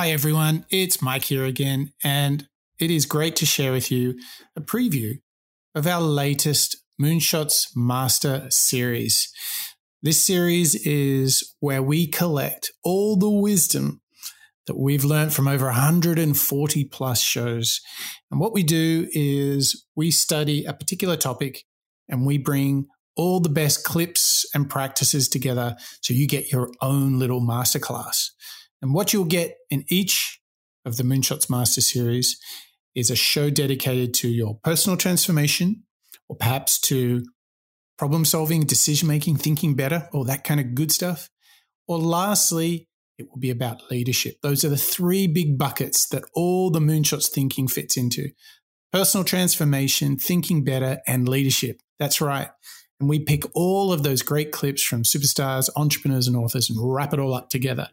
Hi, everyone. It's Mike here again, and it is great to share with you a preview of our latest Moonshots Master series. This series is where we collect all the wisdom that we've learned from over 140 plus shows. And what we do is we study a particular topic and we bring all the best clips and practices together so you get your own little masterclass. And what you'll get in each of the Moonshots Master Series is a show dedicated to your personal transformation or perhaps to problem solving, decision making, thinking better, all that kind of good stuff. Or lastly, it will be about leadership. Those are the three big buckets that all the Moonshots thinking fits into personal transformation, thinking better, and leadership. That's right. And we pick all of those great clips from superstars, entrepreneurs, and authors and wrap it all up together.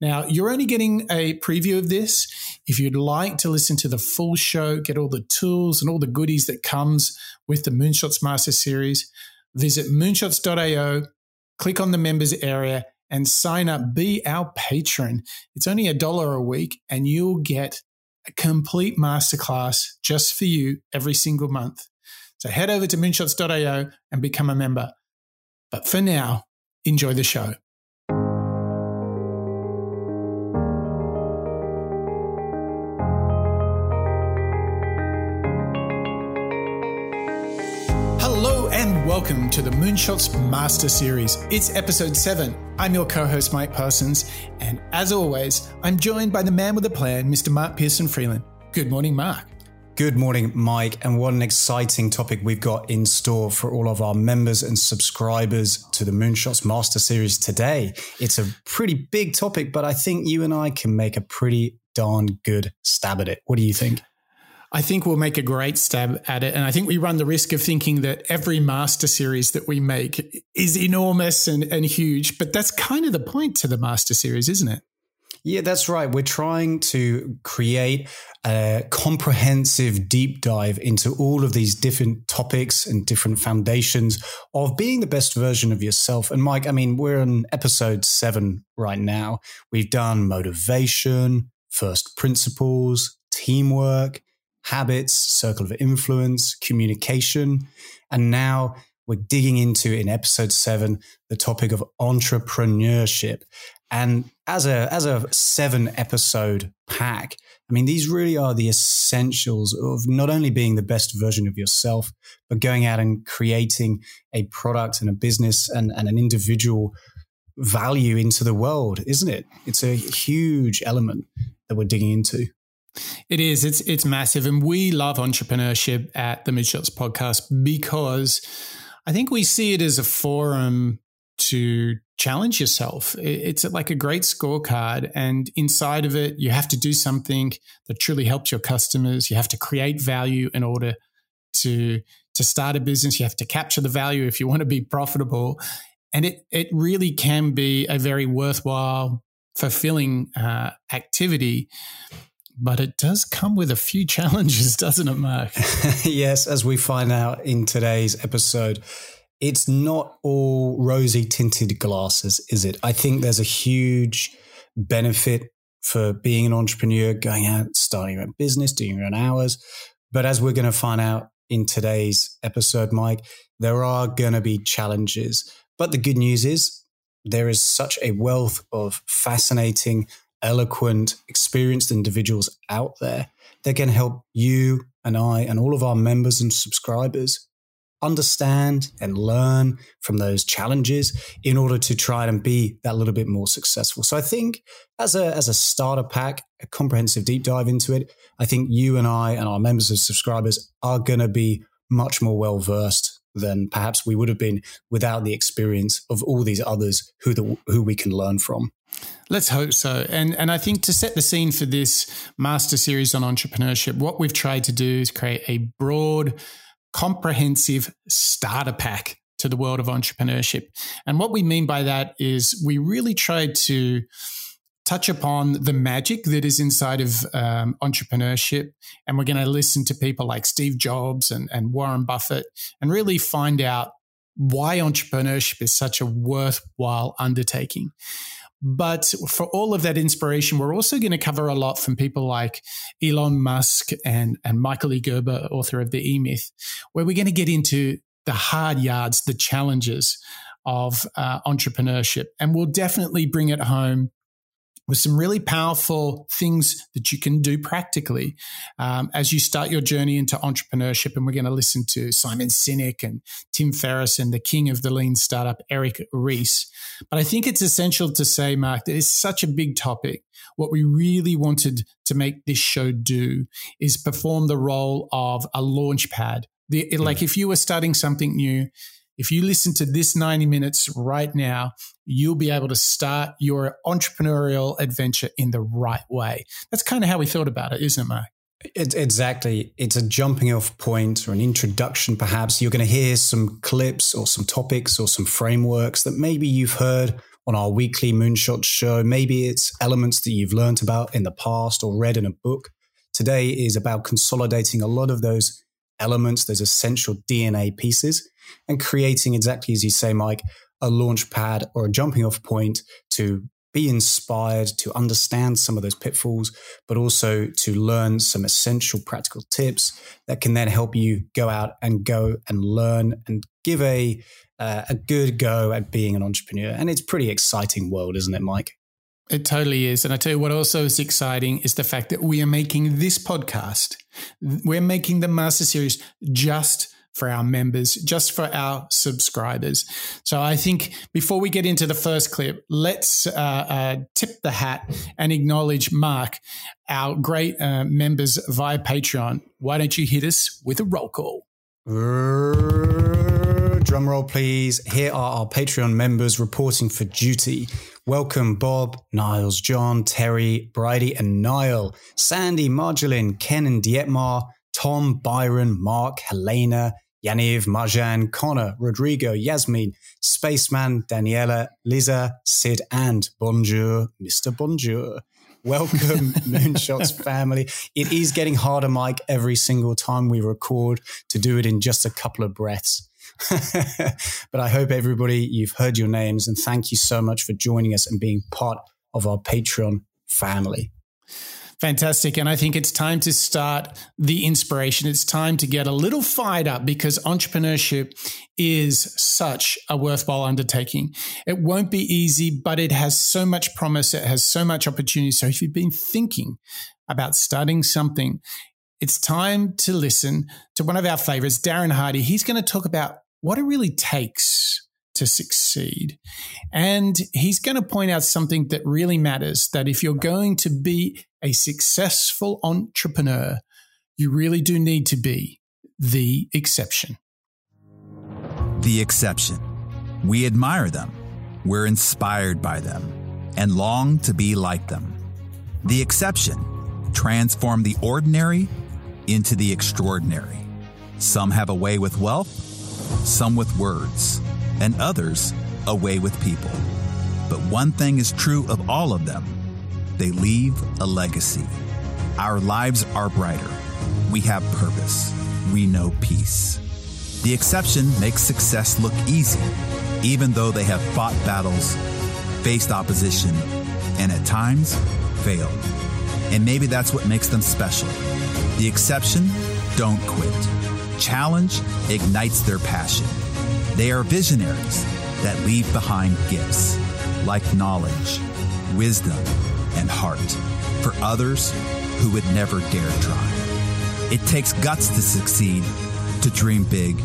Now, you're only getting a preview of this. If you'd like to listen to the full show, get all the tools and all the goodies that comes with the Moonshots Master Series, visit moonshots.io, click on the members area and sign up. Be our patron. It's only a dollar a week and you'll get a complete masterclass just for you every single month. So head over to moonshots.io and become a member. But for now, enjoy the show. Welcome to the Moonshots Master Series. It's episode seven. I'm your co host, Mike Parsons, and as always, I'm joined by the man with a plan, Mr. Mark Pearson Freeland. Good morning, Mark. Good morning, Mike, and what an exciting topic we've got in store for all of our members and subscribers to the Moonshots Master Series today. It's a pretty big topic, but I think you and I can make a pretty darn good stab at it. What do you think? I think we'll make a great stab at it. And I think we run the risk of thinking that every master series that we make is enormous and, and huge. But that's kind of the point to the master series, isn't it? Yeah, that's right. We're trying to create a comprehensive deep dive into all of these different topics and different foundations of being the best version of yourself. And Mike, I mean, we're on episode seven right now. We've done motivation, first principles, teamwork, habits, circle of influence, communication. And now we're digging into in episode seven the topic of entrepreneurship. And as a as a seven episode pack, I mean, these really are the essentials of not only being the best version of yourself, but going out and creating a product and a business and, and an individual value into the world, isn't it? It's a huge element that we're digging into. It is. It's it's massive, and we love entrepreneurship at the Moonshots podcast because I think we see it as a forum to challenge yourself. It's like a great scorecard, and inside of it, you have to do something that truly helps your customers. You have to create value in order to to start a business. You have to capture the value if you want to be profitable, and it it really can be a very worthwhile, fulfilling uh, activity but it does come with a few challenges, doesn't it, Mark? yes, as we find out in today's episode, it's not all rosy tinted glasses, is it? I think there's a huge benefit for being an entrepreneur, going out, starting your own business, doing your own hours. But as we're going to find out in today's episode, Mike, there are going to be challenges. But the good news is there is such a wealth of fascinating eloquent, experienced individuals out there that can help you and I and all of our members and subscribers understand and learn from those challenges in order to try and be that little bit more successful. So I think as a as a starter pack, a comprehensive deep dive into it, I think you and I and our members and subscribers are going to be much more well versed than perhaps we would have been without the experience of all these others who the, who we can learn from. Let's hope so. And and I think to set the scene for this master series on entrepreneurship, what we've tried to do is create a broad, comprehensive starter pack to the world of entrepreneurship. And what we mean by that is we really tried to touch upon the magic that is inside of um, entrepreneurship. And we're going to listen to people like Steve Jobs and, and Warren Buffett and really find out why entrepreneurship is such a worthwhile undertaking. But for all of that inspiration, we're also going to cover a lot from people like Elon Musk and, and Michael E. Gerber, author of The E Myth, where we're going to get into the hard yards, the challenges of uh, entrepreneurship. And we'll definitely bring it home with some really powerful things that you can do practically um, as you start your journey into entrepreneurship. And we're going to listen to Simon Sinek and Tim Ferriss and the king of the lean startup, Eric Ries. But I think it's essential to say, Mark, that it's such a big topic. What we really wanted to make this show do is perform the role of a launch pad. The, like if you were starting something new, if you listen to this 90 minutes right now, you'll be able to start your entrepreneurial adventure in the right way. That's kind of how we thought about it, isn't it, Mark? It, exactly. It's a jumping off point or an introduction, perhaps. You're going to hear some clips or some topics or some frameworks that maybe you've heard on our weekly Moonshot show. Maybe it's elements that you've learned about in the past or read in a book. Today is about consolidating a lot of those elements, those essential DNA pieces, and creating exactly as you say, Mike, a launch pad or a jumping off point to be inspired to understand some of those pitfalls, but also to learn some essential practical tips that can then help you go out and go and learn and give a uh, a good go at being an entrepreneur. And it's pretty exciting world, isn't it, Mike? It totally is. And I tell you what also is exciting is the fact that we are making this podcast, we're making the Master Series just for our members, just for our subscribers. So I think before we get into the first clip, let's uh, uh, tip the hat and acknowledge Mark, our great uh, members via Patreon. Why don't you hit us with a roll call? Drum roll, please. Here are our Patreon members reporting for duty. Welcome Bob, Niles, John, Terry, Bridie, and Niall, Sandy, Marjolin, Ken and Dietmar, Tom, Byron, Mark, Helena, Yaniv, Marjan, Connor, Rodrigo, Yasmin, Spaceman, Daniela, Liza, Sid, and Bonjour, Mr. Bonjour. Welcome, Moonshots family. It is getting harder, Mike, every single time we record to do it in just a couple of breaths. but I hope everybody, you've heard your names and thank you so much for joining us and being part of our Patreon family. Fantastic. And I think it's time to start the inspiration. It's time to get a little fired up because entrepreneurship is such a worthwhile undertaking. It won't be easy, but it has so much promise. It has so much opportunity. So if you've been thinking about starting something, it's time to listen to one of our favorites, Darren Hardy. He's going to talk about what it really takes to succeed. And he's going to point out something that really matters that if you're going to be a successful entrepreneur, you really do need to be the exception. The exception. We admire them, we're inspired by them, and long to be like them. The exception. Transform the ordinary into the extraordinary. Some have a way with wealth some with words, and others away with people. But one thing is true of all of them they leave a legacy. Our lives are brighter. We have purpose. We know peace. The exception makes success look easy, even though they have fought battles, faced opposition, and at times failed. And maybe that's what makes them special. The exception don't quit. Challenge ignites their passion. They are visionaries that leave behind gifts like knowledge, wisdom, and heart for others who would never dare try. It takes guts to succeed, to dream big,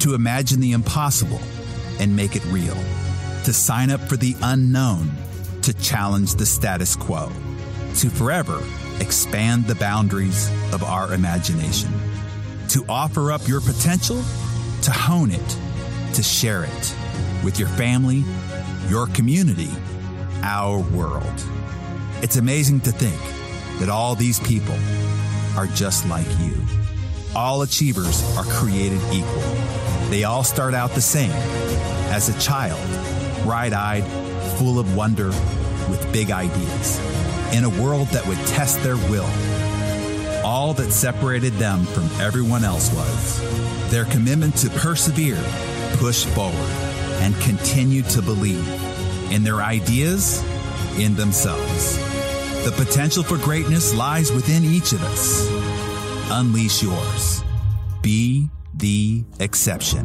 to imagine the impossible and make it real, to sign up for the unknown, to challenge the status quo, to forever expand the boundaries of our imagination to offer up your potential, to hone it, to share it with your family, your community, our world. It's amazing to think that all these people are just like you. All achievers are created equal. They all start out the same as a child, bright eyed, full of wonder, with big ideas, in a world that would test their will all that separated them from everyone else was their commitment to persevere, push forward, and continue to believe in their ideas in themselves. The potential for greatness lies within each of us. Unleash yours. Be the exception.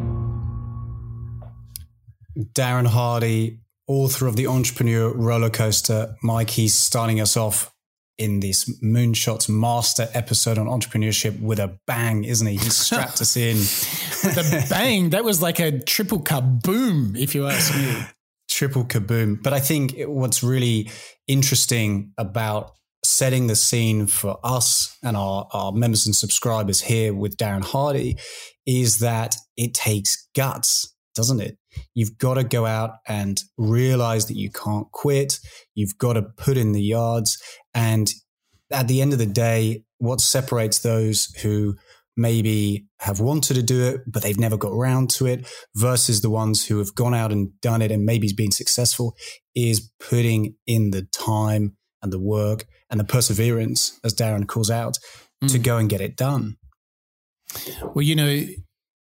Darren Hardy, author of the Entrepreneur Roller Coaster. Mike, he's starting us off in this Moonshots Master episode on entrepreneurship with a bang, isn't he? He strapped us in. with a bang. That was like a triple kaboom, if you ask me. triple kaboom. But I think what's really interesting about setting the scene for us and our, our members and subscribers here with Darren Hardy is that it takes guts, doesn't it? You've got to go out and realize that you can't quit. You've got to put in the yards. And at the end of the day, what separates those who maybe have wanted to do it, but they've never got around to it, versus the ones who have gone out and done it and maybe been successful, is putting in the time and the work and the perseverance, as Darren calls out, mm. to go and get it done. Well, you know,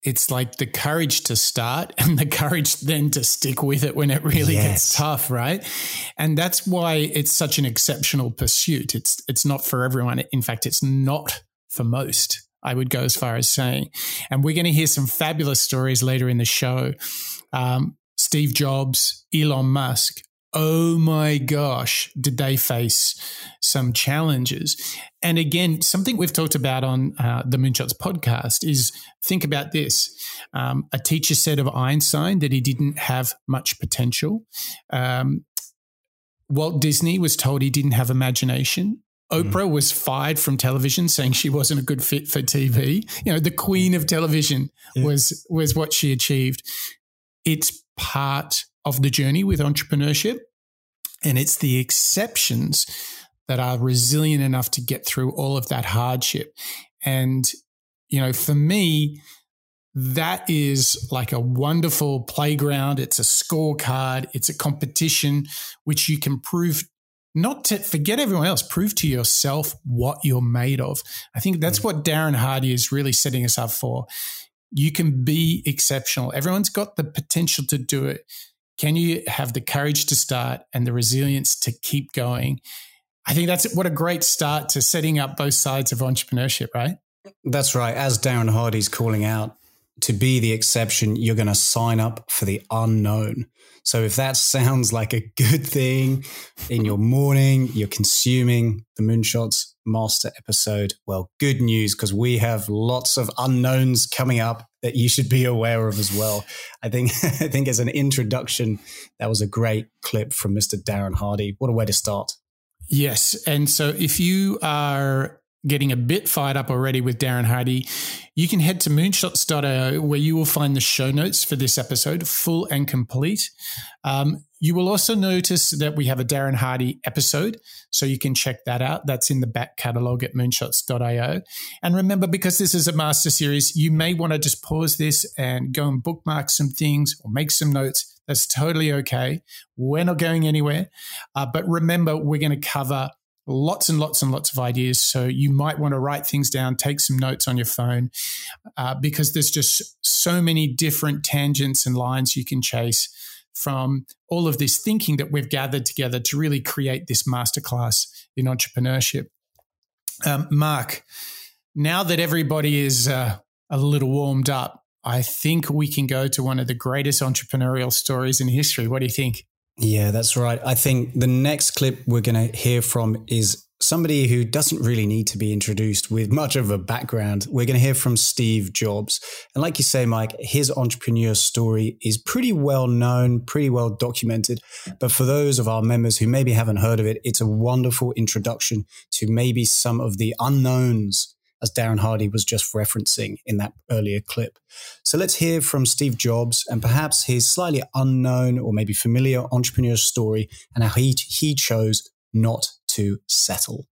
it's like the courage to start and the courage then to stick with it when it really yes. gets tough, right? And that's why it's such an exceptional pursuit. It's it's not for everyone. In fact, it's not for most. I would go as far as saying. And we're going to hear some fabulous stories later in the show. Um, Steve Jobs, Elon Musk, oh my gosh, did they face some challenges? And again, something we've talked about on uh, the Moonshots podcast is think about this. Um, a teacher said of Einstein that he didn't have much potential. Um, Walt Disney was told he didn't have imagination. Mm. Oprah mm. was fired from television, saying she wasn't a good fit for TV. You know, the queen of television yeah. was was what she achieved. It's part of the journey with entrepreneurship. And it's the exceptions that are resilient enough to get through all of that hardship. And, you know, for me, that is like a wonderful playground. It's a scorecard, it's a competition which you can prove not to forget everyone else, prove to yourself what you're made of. I think that's mm. what Darren Hardy is really setting us up for. You can be exceptional. Everyone's got the potential to do it. Can you have the courage to start and the resilience to keep going? I think that's what a great start to setting up both sides of entrepreneurship, right? That's right. As Darren Hardy's calling out, to be the exception, you're going to sign up for the unknown. So if that sounds like a good thing in your morning, you're consuming the Moonshots Master episode, well, good news because we have lots of unknowns coming up that you should be aware of as well. I think I think as an introduction, that was a great clip from Mr. Darren Hardy. What a way to start. Yes. And so if you are getting a bit fired up already with Darren Hardy, you can head to moonshots.io where you will find the show notes for this episode, full and complete. Um, you will also notice that we have a Darren Hardy episode, so you can check that out. That's in the back catalog at moonshots.io. And remember, because this is a master series, you may want to just pause this and go and bookmark some things or make some notes. That's totally okay. We're not going anywhere. Uh, but remember, we're going to cover lots and lots and lots of ideas. So you might want to write things down, take some notes on your phone, uh, because there's just so many different tangents and lines you can chase from all of this thinking that we've gathered together to really create this masterclass in entrepreneurship. Um, Mark, now that everybody is uh, a little warmed up, I think we can go to one of the greatest entrepreneurial stories in history. What do you think? Yeah, that's right. I think the next clip we're going to hear from is somebody who doesn't really need to be introduced with much of a background. We're going to hear from Steve Jobs. And like you say, Mike, his entrepreneur story is pretty well known, pretty well documented. But for those of our members who maybe haven't heard of it, it's a wonderful introduction to maybe some of the unknowns as Darren Hardy was just referencing in that earlier clip. So let's hear from Steve Jobs and perhaps his slightly unknown or maybe familiar entrepreneur story and how he, he chose not to settle.